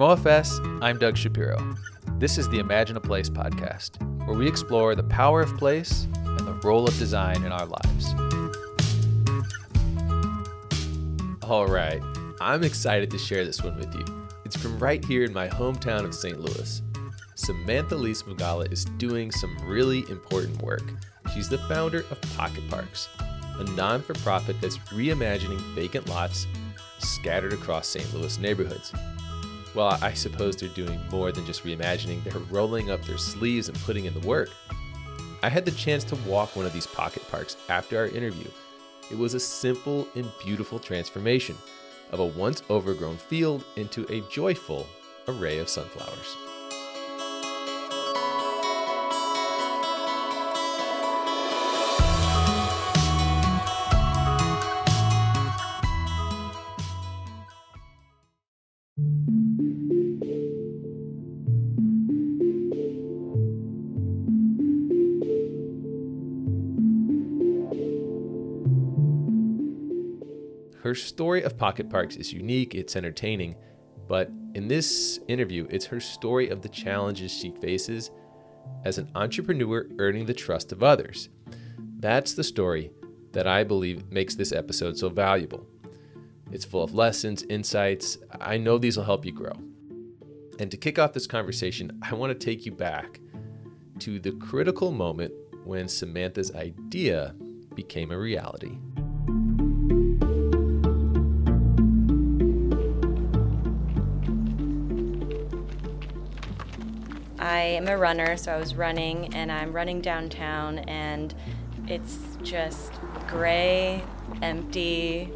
From OFS, I'm Doug Shapiro. This is the Imagine a Place podcast, where we explore the power of place and the role of design in our lives. All right, I'm excited to share this one with you. It's from right here in my hometown of St. Louis. Samantha Lee Smagala is doing some really important work. She's the founder of Pocket Parks, a non for profit that's reimagining vacant lots scattered across St. Louis neighborhoods. Well, I suppose they're doing more than just reimagining, they're rolling up their sleeves and putting in the work. I had the chance to walk one of these pocket parks after our interview. It was a simple and beautiful transformation of a once overgrown field into a joyful array of sunflowers. Her story of pocket parks is unique, it's entertaining, but in this interview, it's her story of the challenges she faces as an entrepreneur earning the trust of others. That's the story that I believe makes this episode so valuable. It's full of lessons, insights. I know these will help you grow. And to kick off this conversation, I want to take you back to the critical moment when Samantha's idea became a reality. I am a runner, so I was running and I'm running downtown and it's just gray, empty,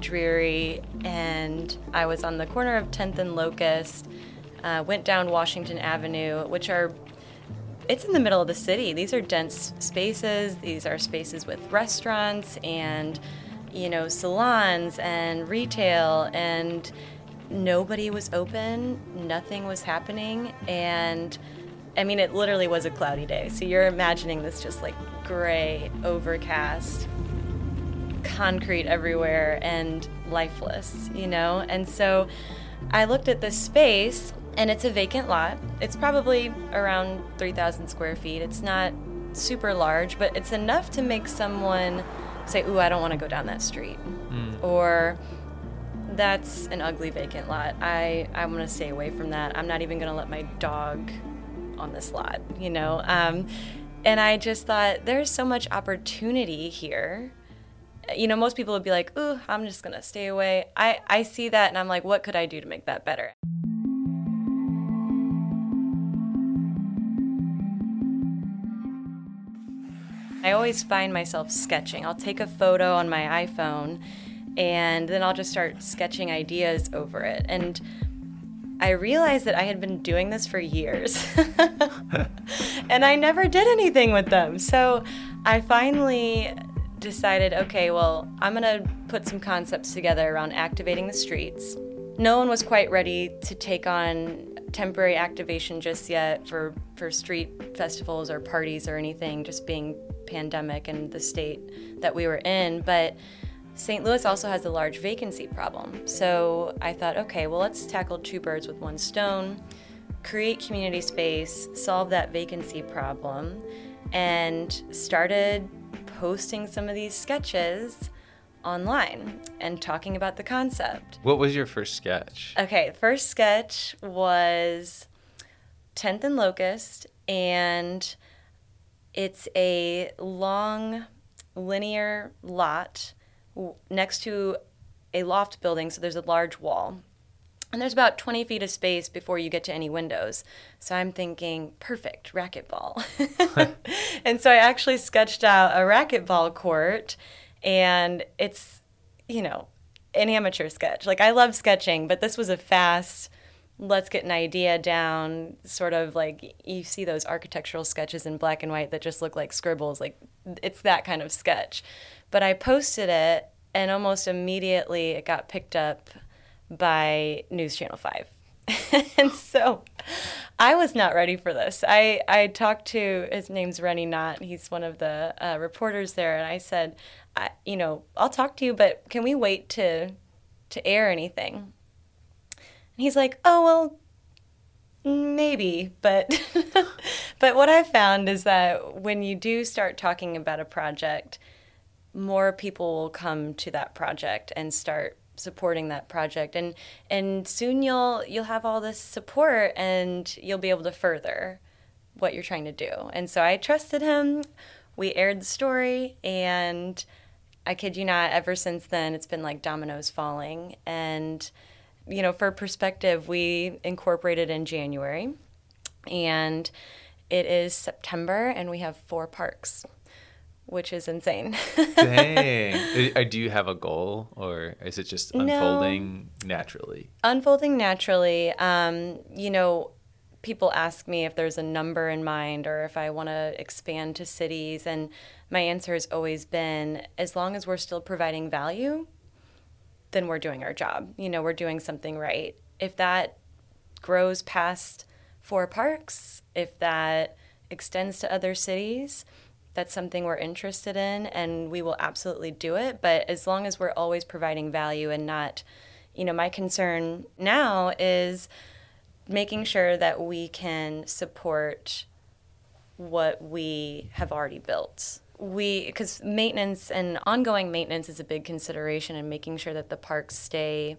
dreary, and I was on the corner of 10th and Locust, uh, went down Washington Avenue, which are it's in the middle of the city. These are dense spaces. These are spaces with restaurants and you know salons and retail and nobody was open, nothing was happening, and I mean, it literally was a cloudy day. So you're imagining this just like gray, overcast, concrete everywhere, and lifeless, you know? And so I looked at this space, and it's a vacant lot. It's probably around 3,000 square feet. It's not super large, but it's enough to make someone say, Ooh, I don't want to go down that street. Mm. Or, that's an ugly vacant lot. I, I want to stay away from that. I'm not even going to let my dog on this lot, you know? Um, and I just thought there's so much opportunity here. You know, most people would be like, ooh, I'm just to stay away. I, I see that and I'm like, what could I do to make that better? I always find myself sketching. I'll take a photo on my iPhone and then I'll just start sketching ideas over it. And I realized that I had been doing this for years and I never did anything with them. So I finally decided okay, well, I'm going to put some concepts together around activating the streets. No one was quite ready to take on temporary activation just yet for, for street festivals or parties or anything, just being pandemic and the state that we were in. But St. Louis also has a large vacancy problem. So I thought, okay, well, let's tackle two birds with one stone, create community space, solve that vacancy problem, and started posting some of these sketches online and talking about the concept. What was your first sketch? Okay, first sketch was 10th and Locust, and it's a long linear lot next to a loft building, so there's a large wall. And there's about 20 feet of space before you get to any windows. So I'm thinking, perfect, racquetball. and so I actually sketched out a racquetball court, and it's, you know, an amateur sketch. Like I love sketching, but this was a fast, let's get an idea down, sort of like you see those architectural sketches in black and white that just look like scribbles. Like it's that kind of sketch. But I posted it, and almost immediately it got picked up by News Channel 5. and so I was not ready for this. I, I talked to, his name's Rennie Knott. He's one of the uh, reporters there. And I said, I, you know, I'll talk to you, but can we wait to, to air anything? And he's like, oh, well, Maybe, but but what I've found is that when you do start talking about a project, more people will come to that project and start supporting that project and and soon you'll you'll have all this support and you'll be able to further what you're trying to do. And so I trusted him. We aired the story and I kid you not, ever since then it's been like dominoes falling and you know, for perspective, we incorporated in January and it is September and we have four parks, which is insane. Dang. Uh, do you have a goal or is it just unfolding no. naturally? Unfolding naturally. Um, you know, people ask me if there's a number in mind or if I want to expand to cities. And my answer has always been as long as we're still providing value, then we're doing our job. You know, we're doing something right. If that grows past four parks, if that extends to other cities, that's something we're interested in and we will absolutely do it. But as long as we're always providing value and not, you know, my concern now is making sure that we can support what we have already built we because maintenance and ongoing maintenance is a big consideration and making sure that the parks stay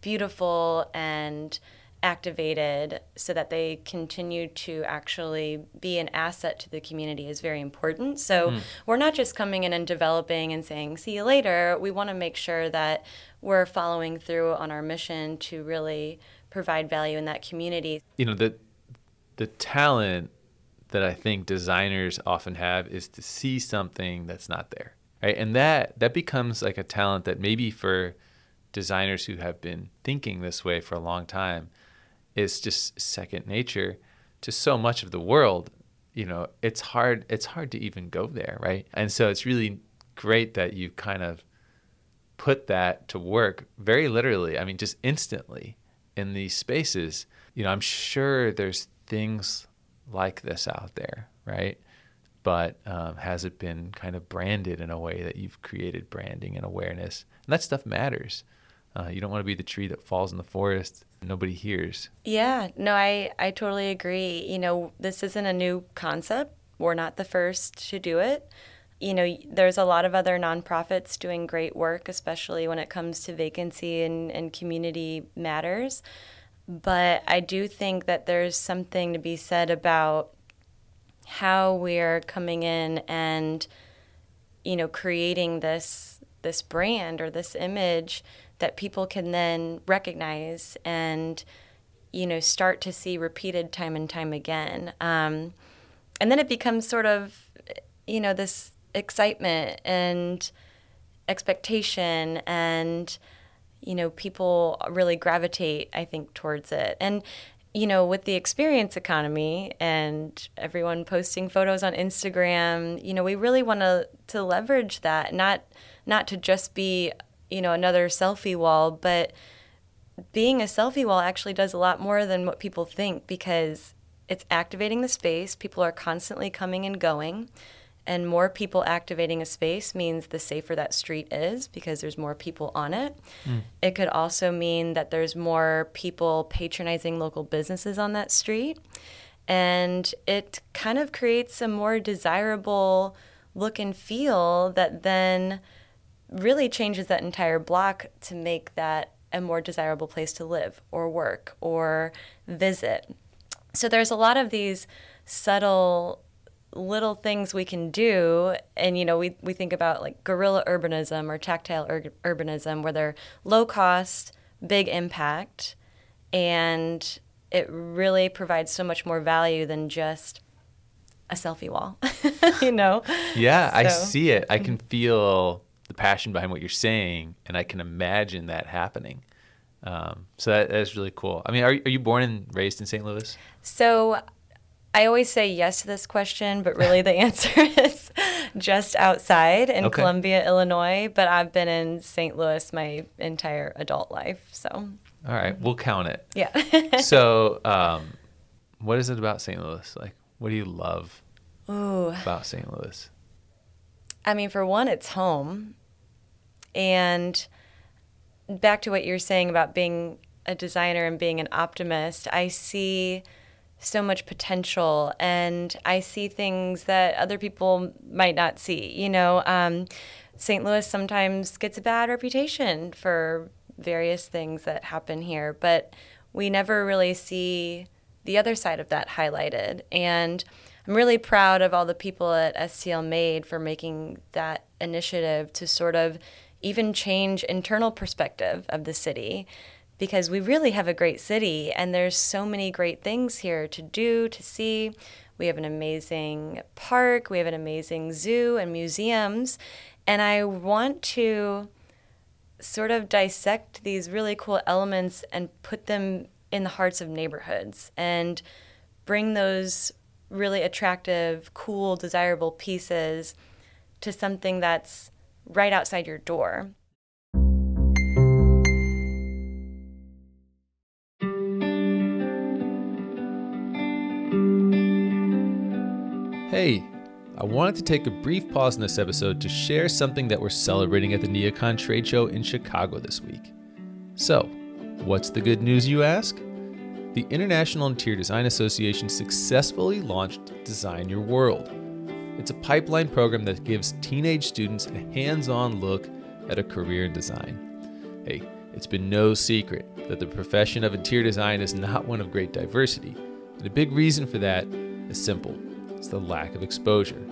beautiful and activated so that they continue to actually be an asset to the community is very important. So mm. we're not just coming in and developing and saying, see you later. We want to make sure that we're following through on our mission to really provide value in that community. You know, the the talent that I think designers often have is to see something that's not there. Right? And that that becomes like a talent that maybe for designers who have been thinking this way for a long time is just second nature to so much of the world. You know, it's hard it's hard to even go there, right? And so it's really great that you kind of put that to work very literally. I mean, just instantly in these spaces. You know, I'm sure there's things like this out there, right? But um, has it been kind of branded in a way that you've created branding and awareness? And that stuff matters. Uh, you don't want to be the tree that falls in the forest nobody hears. Yeah, no, I, I totally agree. You know, this isn't a new concept. We're not the first to do it. You know, there's a lot of other nonprofits doing great work, especially when it comes to vacancy and, and community matters. But I do think that there's something to be said about how we're coming in and you know creating this this brand or this image that people can then recognize and you know start to see repeated time and time again um, and then it becomes sort of you know this excitement and expectation and you know, people really gravitate, I think, towards it. And, you know, with the experience economy and everyone posting photos on Instagram, you know, we really want to to leverage that, not not to just be, you know, another selfie wall, but being a selfie wall actually does a lot more than what people think because it's activating the space. People are constantly coming and going and more people activating a space means the safer that street is because there's more people on it. Mm. It could also mean that there's more people patronizing local businesses on that street. And it kind of creates a more desirable look and feel that then really changes that entire block to make that a more desirable place to live or work or visit. So there's a lot of these subtle little things we can do and you know we, we think about like guerrilla urbanism or tactile ur- urbanism where they're low cost big impact and it really provides so much more value than just a selfie wall you know yeah so. i see it i can feel the passion behind what you're saying and i can imagine that happening um, so that, that is really cool i mean are, are you born and raised in st louis so I always say yes to this question, but really the answer is just outside in okay. Columbia, Illinois. But I've been in St. Louis my entire adult life. So. All right, we'll count it. Yeah. so, um, what is it about St. Louis? Like, what do you love Ooh. about St. Louis? I mean, for one, it's home. And back to what you're saying about being a designer and being an optimist, I see so much potential and I see things that other people might not see. You know, um, St. Louis sometimes gets a bad reputation for various things that happen here, but we never really see the other side of that highlighted. And I'm really proud of all the people at STL Made for making that initiative to sort of even change internal perspective of the city because we really have a great city and there's so many great things here to do, to see. We have an amazing park, we have an amazing zoo and museums, and I want to sort of dissect these really cool elements and put them in the hearts of neighborhoods and bring those really attractive, cool, desirable pieces to something that's right outside your door. Hey, I wanted to take a brief pause in this episode to share something that we're celebrating at the NeoCon trade show in Chicago this week. So, what's the good news, you ask? The International Interior Design Association successfully launched Design Your World. It's a pipeline program that gives teenage students a hands on look at a career in design. Hey, it's been no secret that the profession of interior design is not one of great diversity, and a big reason for that is simple it's the lack of exposure.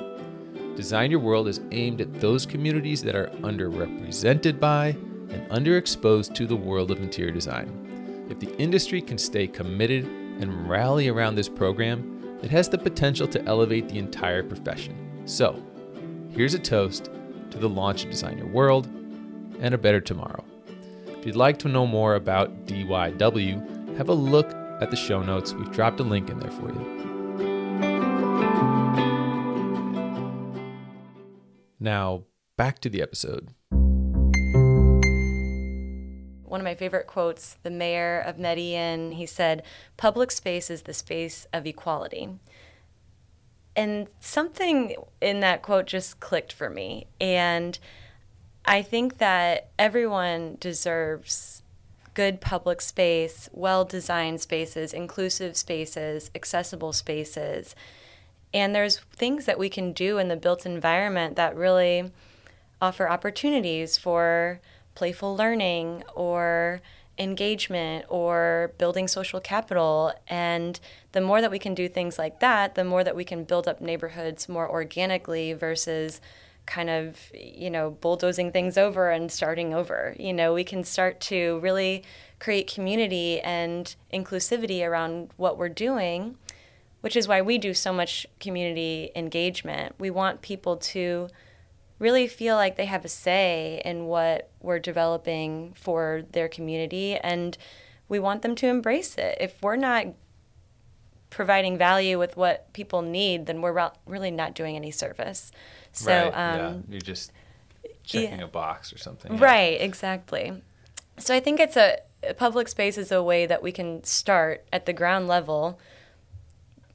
Design Your World is aimed at those communities that are underrepresented by and underexposed to the world of interior design. If the industry can stay committed and rally around this program, it has the potential to elevate the entire profession. So, here's a toast to the launch of Design Your World and a better tomorrow. If you'd like to know more about DYW, have a look at the show notes. We've dropped a link in there for you. Now, back to the episode. One of my favorite quotes, the mayor of Medellin, he said, Public space is the space of equality. And something in that quote just clicked for me. And I think that everyone deserves good public space, well designed spaces, inclusive spaces, accessible spaces and there's things that we can do in the built environment that really offer opportunities for playful learning or engagement or building social capital. And the more that we can do things like that, the more that we can build up neighborhoods more organically versus kind of, you know, bulldozing things over and starting over. You know, we can start to really create community and inclusivity around what we're doing which is why we do so much community engagement. We want people to really feel like they have a say in what we're developing for their community and we want them to embrace it. If we're not providing value with what people need, then we're really not doing any service. So, right, um, yeah. you're just checking yeah. a box or something. Yeah. Right, exactly. So I think it's a public space is a way that we can start at the ground level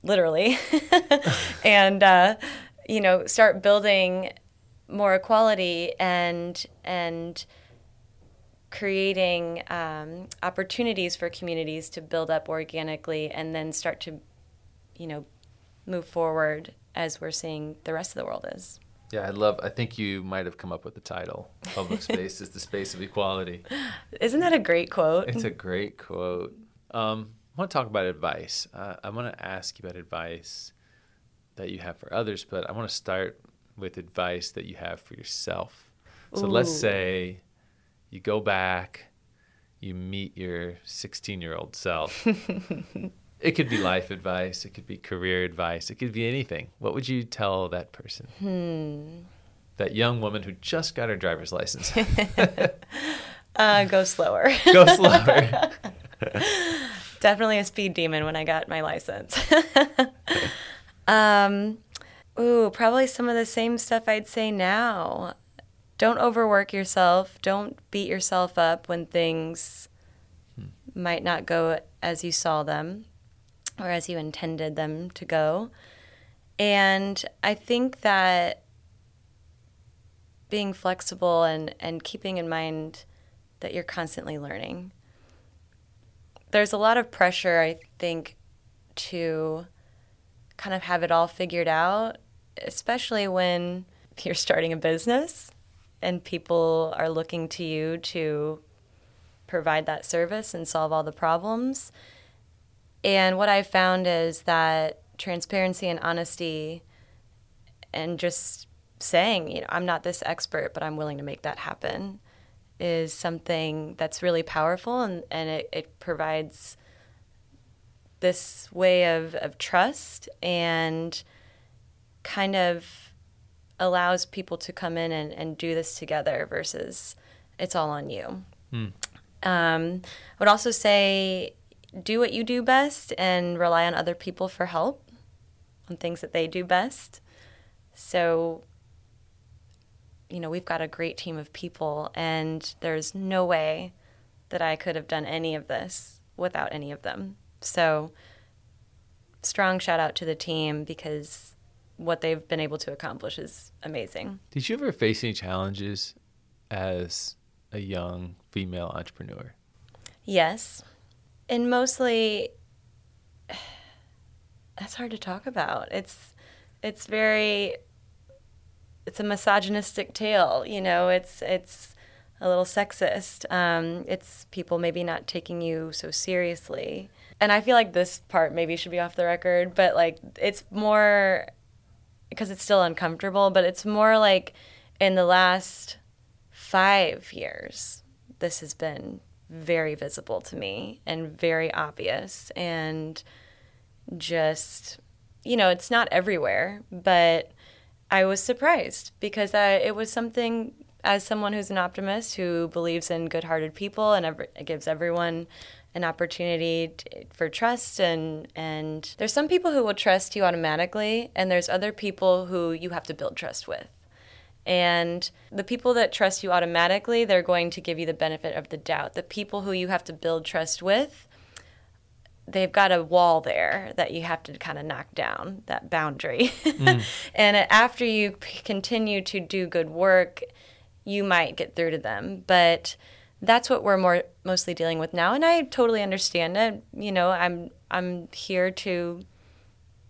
literally, and uh, you know start building more equality and and creating um, opportunities for communities to build up organically and then start to you know move forward as we're seeing the rest of the world is. Yeah i love i think you might have come up with the title public space is the space of equality. Isn't that a great quote? It's a great quote. Um, I want to talk about advice. Uh, I want to ask you about advice that you have for others, but I want to start with advice that you have for yourself. So Ooh. let's say you go back, you meet your 16 year old self. it could be life advice, it could be career advice, it could be anything. What would you tell that person? Hmm. That young woman who just got her driver's license. uh, go slower. go slower. definitely a speed demon when I got my license. um, ooh, probably some of the same stuff I'd say now. Don't overwork yourself. Don't beat yourself up when things hmm. might not go as you saw them or as you intended them to go. And I think that being flexible and, and keeping in mind that you're constantly learning there's a lot of pressure, I think, to kind of have it all figured out, especially when you're starting a business and people are looking to you to provide that service and solve all the problems. And what I've found is that transparency and honesty and just saying, you know, I'm not this expert, but I'm willing to make that happen is something that's really powerful and, and it, it provides this way of, of trust and kind of allows people to come in and, and do this together versus it's all on you. Mm. Um, I would also say do what you do best and rely on other people for help on things that they do best. So, you know, we've got a great team of people, and there's no way that I could have done any of this without any of them. So, strong shout out to the team because what they've been able to accomplish is amazing. Did you ever face any challenges as a young female entrepreneur? Yes. And mostly that's hard to talk about. It's it's very it's a misogynistic tale, you know, it's it's a little sexist. Um, it's people maybe not taking you so seriously. And I feel like this part maybe should be off the record, but like it's more because it's still uncomfortable, but it's more like in the last five years, this has been very visible to me and very obvious and just you know it's not everywhere but i was surprised because I, it was something as someone who's an optimist who believes in good-hearted people and every, gives everyone an opportunity to, for trust and and there's some people who will trust you automatically and there's other people who you have to build trust with. And the people that trust you automatically they're going to give you the benefit of the doubt. The people who you have to build trust with they've got a wall there that you have to kind of knock down that boundary. Mm. and after you continue to do good work you might get through to them. But that's what we're more mostly dealing with now and I totally understand it. You know I'm I'm here to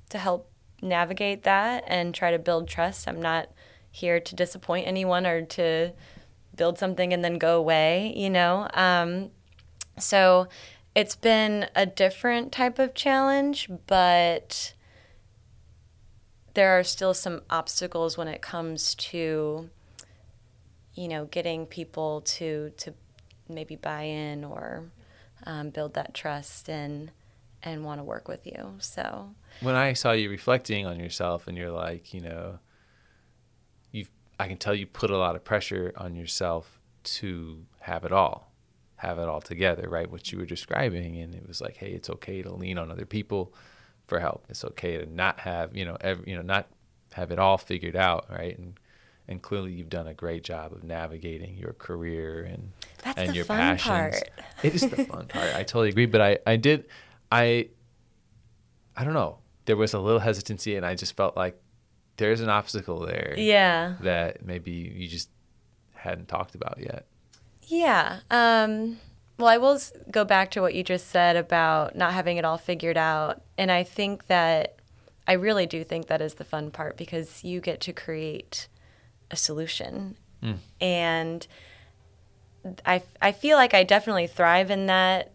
to help navigate that and try to build trust. I'm not here to disappoint anyone or to build something and then go away you know? Um, so it's been a different type of challenge but there are still some obstacles when it comes to you know getting people to to maybe buy in or um, build that trust and and want to work with you. So when I saw you reflecting on yourself and you're like, you know, you I can tell you put a lot of pressure on yourself to have it all, have it all together, right? What you were describing, and it was like, hey, it's okay to lean on other people for help. It's okay to not have, you know, every, you know, not have it all figured out, right? And and clearly you've done a great job of navigating your career and That's and your fun passions. Part. it is the fun part. I totally agree. But I, I did I I don't know. There was a little hesitancy and I just felt like there's an obstacle there. Yeah. That maybe you just hadn't talked about yet. Yeah. Um well, I will go back to what you just said about not having it all figured out. And I think that I really do think that is the fun part because you get to create a solution. Mm. And I, I feel like I definitely thrive in that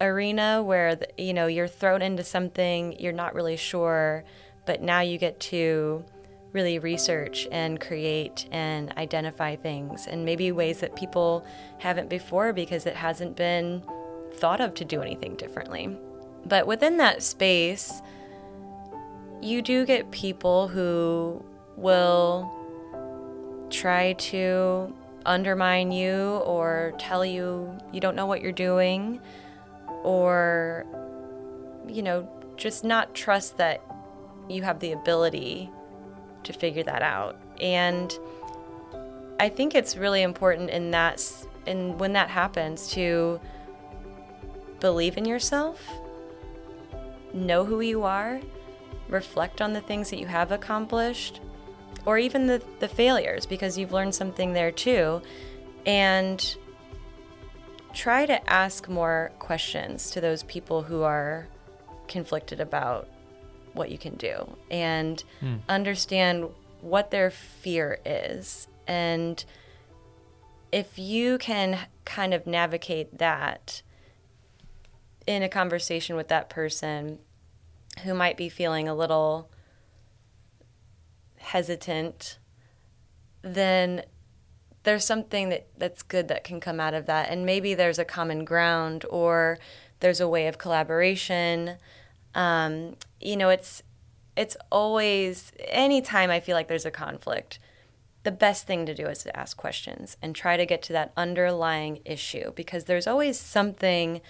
arena where the, you know you're thrown into something you're not really sure, but now you get to really research and create and identify things and maybe ways that people haven't before because it hasn't been thought of to do anything differently. But within that space, you do get people who will try to undermine you or tell you you don't know what you're doing or you know just not trust that you have the ability to figure that out. And i think it's really important in that in when that happens to believe in yourself know who you are reflect on the things that you have accomplished or even the, the failures because you've learned something there too and try to ask more questions to those people who are conflicted about what you can do and hmm. understand what their fear is. And if you can kind of navigate that in a conversation with that person who might be feeling a little hesitant, then there's something that, that's good that can come out of that. And maybe there's a common ground or there's a way of collaboration. Um, you know, it's it's always anytime I feel like there's a conflict, the best thing to do is to ask questions and try to get to that underlying issue because there's always something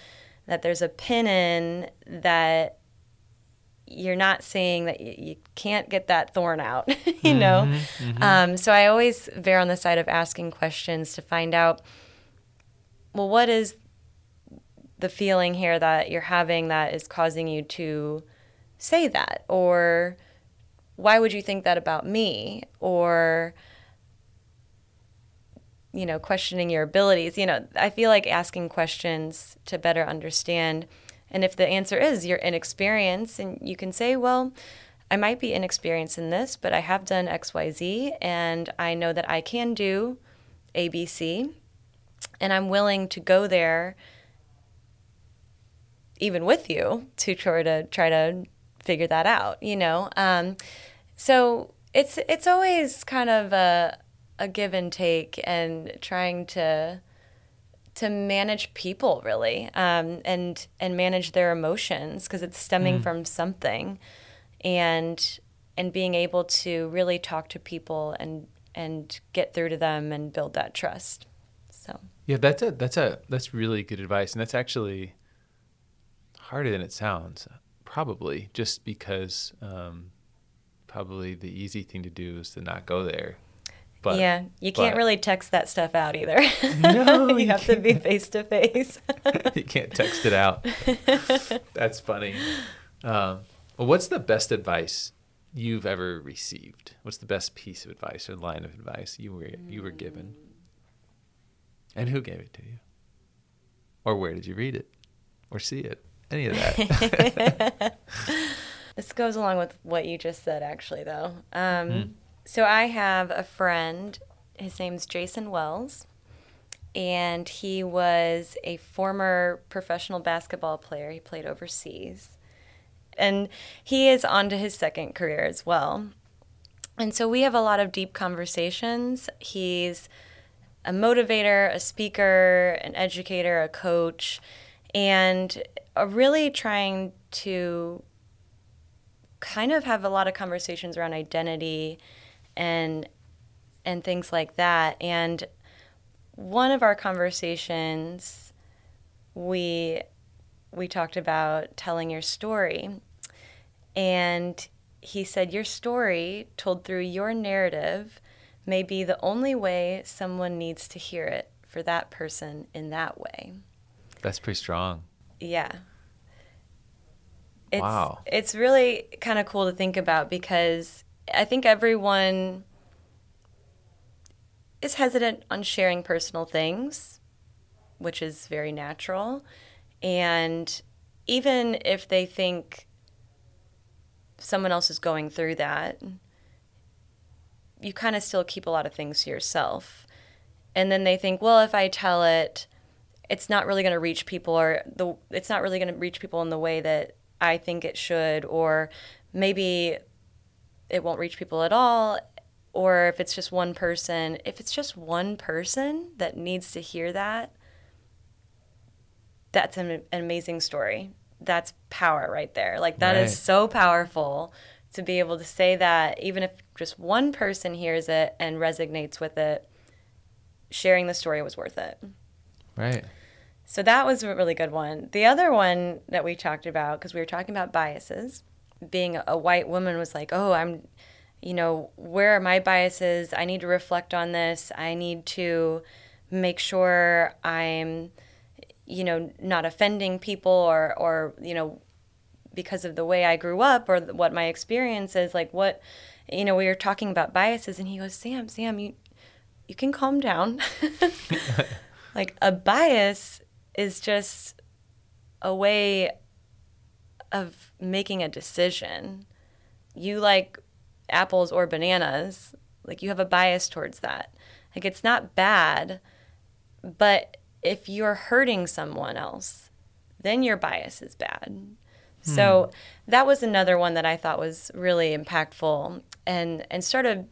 that there's a pin in that you're not saying that you, can't get that thorn out, you know? Um, so I always veer on the side of asking questions to find out, well, what is the feeling here that you're having that is causing you to say that? Or why would you think that about me? Or, you know, questioning your abilities. You know, I feel like asking questions to better understand. And if the answer is you're inexperienced, and you can say, well, I might be inexperienced in this, but I have done XYZ, and I know that I can do ABC, and I'm willing to go there even with you to try to try to figure that out, you know. Um, so it's it's always kind of a a give and take and trying to to manage people really um, and and manage their emotions because it's stemming from something and and being able to really talk to people and and get through to them and build that trust so Yeah, that's a that's a that's really good advice, and that's actually harder than it sounds. Probably just because um, probably the easy thing to do is to not go there. But yeah you can't but- really text that stuff out either No, you you have to be face to face you can't text it out. That's funny. Um, well, what's the best advice you've ever received? What's the best piece of advice or line of advice you were you were given? And who gave it to you? Or where did you read it? Or see it? Any of that? This goes along with what you just said, actually, though. Um, So I have a friend. His name's Jason Wells, and he was a former professional basketball player. He played overseas, and he is on to his second career as well. And so we have a lot of deep conversations. He's a motivator, a speaker, an educator, a coach, and really trying to kind of have a lot of conversations around identity and and things like that. And one of our conversations we we talked about telling your story. And he said your story told through your narrative may be the only way someone needs to hear it for that person in that way. That's pretty strong. Yeah. It's, Wow. It's really kind of cool to think about because I think everyone is hesitant on sharing personal things, which is very natural. And even if they think someone else is going through that, you kind of still keep a lot of things to yourself. And then they think, well, if I tell it, it's not really going to reach people or the it's not really going to reach people in the way that I think it should or maybe it won't reach people at all or if it's just one person if it's just one person that needs to hear that that's an, an amazing story that's power right there like that is Right. so powerful to be able to say that even if just one person hears it and resonates with it sharing the story was worth it Right. so that was a really good one. The other one that we talked about, because we were talking about biases, being a white woman was like, oh, I'm, you know, where are my biases? I need to reflect on this. I need to make sure I'm, you know, not offending people or, or, you know, because of the way I grew up or what my experience is, like what, you know, we were talking about biases and he goes, Sam, Sam, you, you can calm down. like a bias is just a way of making a decision. You like apples or bananas, like you have a bias towards that. Like it's not bad, but if you're hurting someone else, then your bias is bad. Hmm. So that was another one that I thought was really impactful and and sort of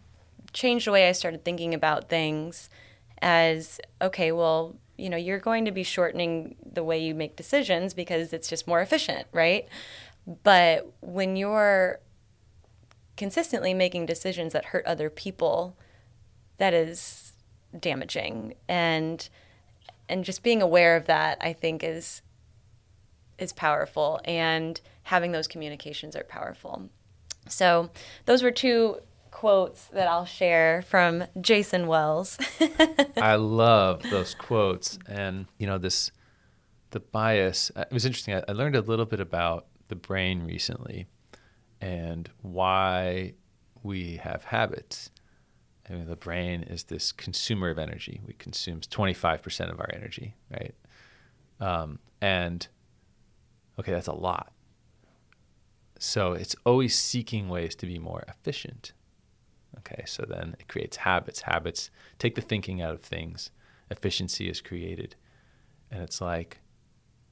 changed the way I started thinking about things as okay, well, you know, you're going to be shortening the way you make decisions because it's just more efficient, right? But when you're consistently making decisions that hurt other people, that is damaging and and just being aware of that I think is is powerful and having those communications are powerful. So, those were two quotes that I'll share from Jason Wells. I love those quotes, and you know this, the bias. uh, It was interesting. I, I learned a little bit about the brain recently, and why we have habits. I mean, the brain is this consumer of energy. We consumes twenty five percent of our energy, right? Um, and okay, that's a lot. So it's always seeking ways to be more efficient. Okay, so then it creates habits. Habits take the thinking out of things. Efficiency is created. And it's like,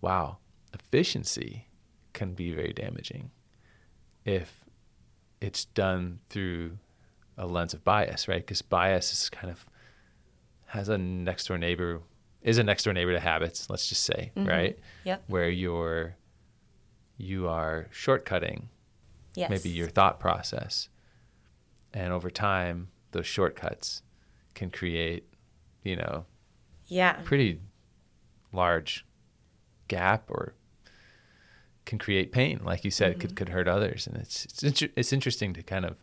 wow, efficiency can be very damaging if it's done through a lens of bias, right? Because bias is kind of has a next door neighbor, is a next door neighbor to habits, let's just say, mm-hmm. right? yep. Where you're, you are shortcutting Yes. maybe your thought process. And over time, those shortcuts can create, you know, Yeah. pretty large gap or can create pain. Like you said, it could, mm-hmm. could hurt others. And it's, it's, inter- it's interesting to kind of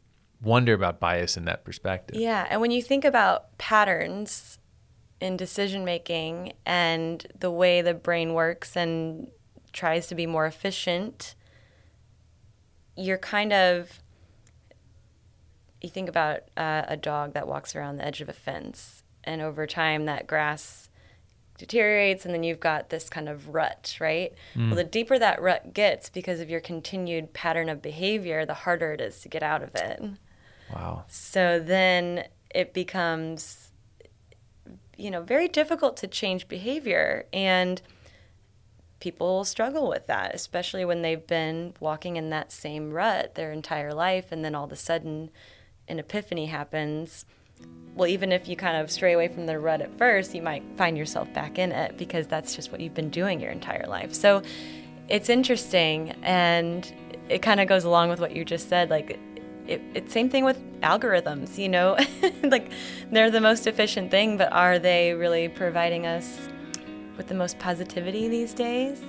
wonder about bias in that perspective. Yeah, and when you think about patterns in decision making and the way the brain works and tries to be more efficient, you're kind of you think about uh, a dog that walks around the edge of a fence, and over time that grass deteriorates, and then you've got this kind of rut, right? Well, the deeper that rut gets because of your continued pattern of behavior, the harder it is to get out of it. Wow. So then it becomes, you know, very difficult to change behavior. And people struggle with that, especially when they've been walking in that same rut their entire life. And then all of a sudden, an epiphany happens. Well, even if you kind of stray away from the rut at first, you might find yourself back in it because that's just what you've been doing your entire life. So it's interesting. And it kind of goes along with what you just said. Like, it, it's same thing with algorithms you know like they're the most efficient thing but are they really providing us with the most positivity these days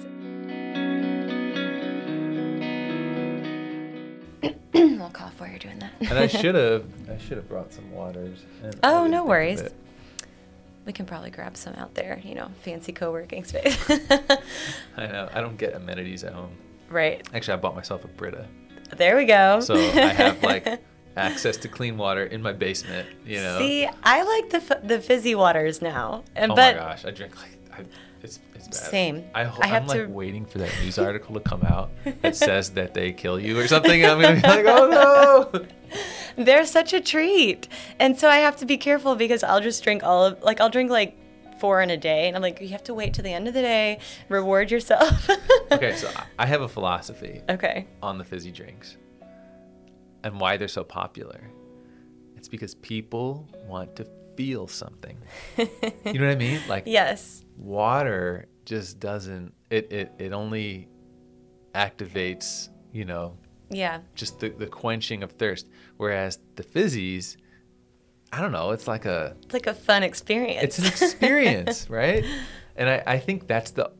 i'll cough while you're doing that And I should have, I should have brought some waters. Oh, no worries. we can probably grab some out there you know fancy co-working space I know. I don't get amenities at home. right Actually, I bought myself a Brita. there we go So I have like access to clean water in my basement, you know. see i like the f- the fizzy waters now and oh but my gosh, I drink like I, it's it's bad. Same. I, ho- I have I'm like to- waiting for that news article to come out that says that they kill you or something. And I'm gonna be like, oh no. They're such a treat. And so I have to be careful because I'll just drink all of like I'll drink like four in a day and I'm like you have to wait till the end of the day, reward yourself. okay, so I- I have a philosophy Okay. on the fizzy drinks and why they're so popular. It's because people want to feel something. you know what I mean? Like Yes. water just doesn't it, it it only activates, you know, Yeah. just the, the quenching of thirst. Whereas the fizzies, I don't know, it's like a It's like a fun experience. it's an experience, right? And I, I think that's the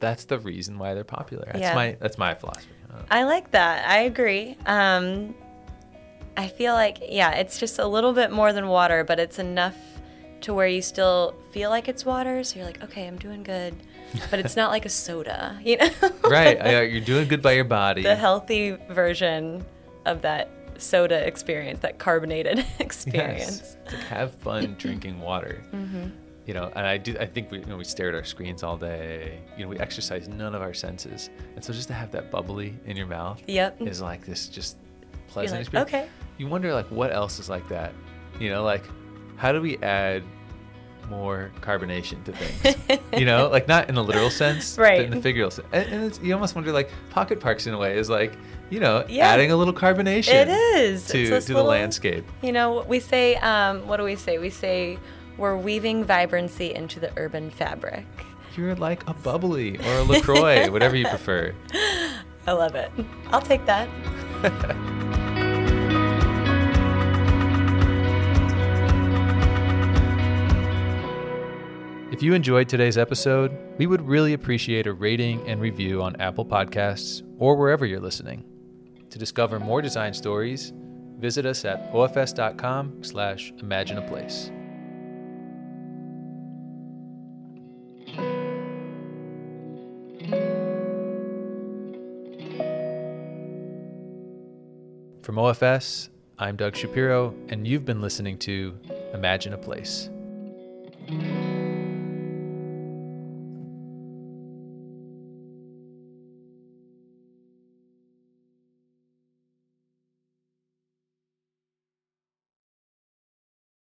that's the reason why they're popular. That's Yeah. my that's my philosophy. I. I like that. I agree. Um I feel like yeah, it's just a little bit more than water, but it's enough to where you still feel like it's water, so you're like, okay, I'm doing good. But it's not like a soda, you know? right, I, you're doing good by your body. the healthy version of that soda experience, that carbonated experience. Yes. Like have fun drinking water. Mm-hmm. you know, and I do. I think we, you know, we stare at our screens all day. You know, we exercise none of our senses, and so just to have that bubbly in your mouth, Yep. is like this just pleasant like, experience. okay. You wonder like what else is like that, you know, like how do we add more carbonation to things? you know, like not in the literal sense, but in the Right. figural sense. And, and it's, you almost wonder like pocket parks in a way is like, you know, Yeah. adding a little carbonation. It is. to to the landscape. You know, we say, um, what do we say? We say we're weaving vibrancy into the urban fabric. You're like a bubbly or a Lacroix, whatever you prefer. I love it. I'll take that. If you enjoyed today's episode, we would really appreciate a rating and review on Apple Podcasts or wherever you're listening. To discover more design stories, visit us at ofs.com slash imagine a place. From OFS, I'm Doug Shapiro, and you've been listening to Imagine a Place.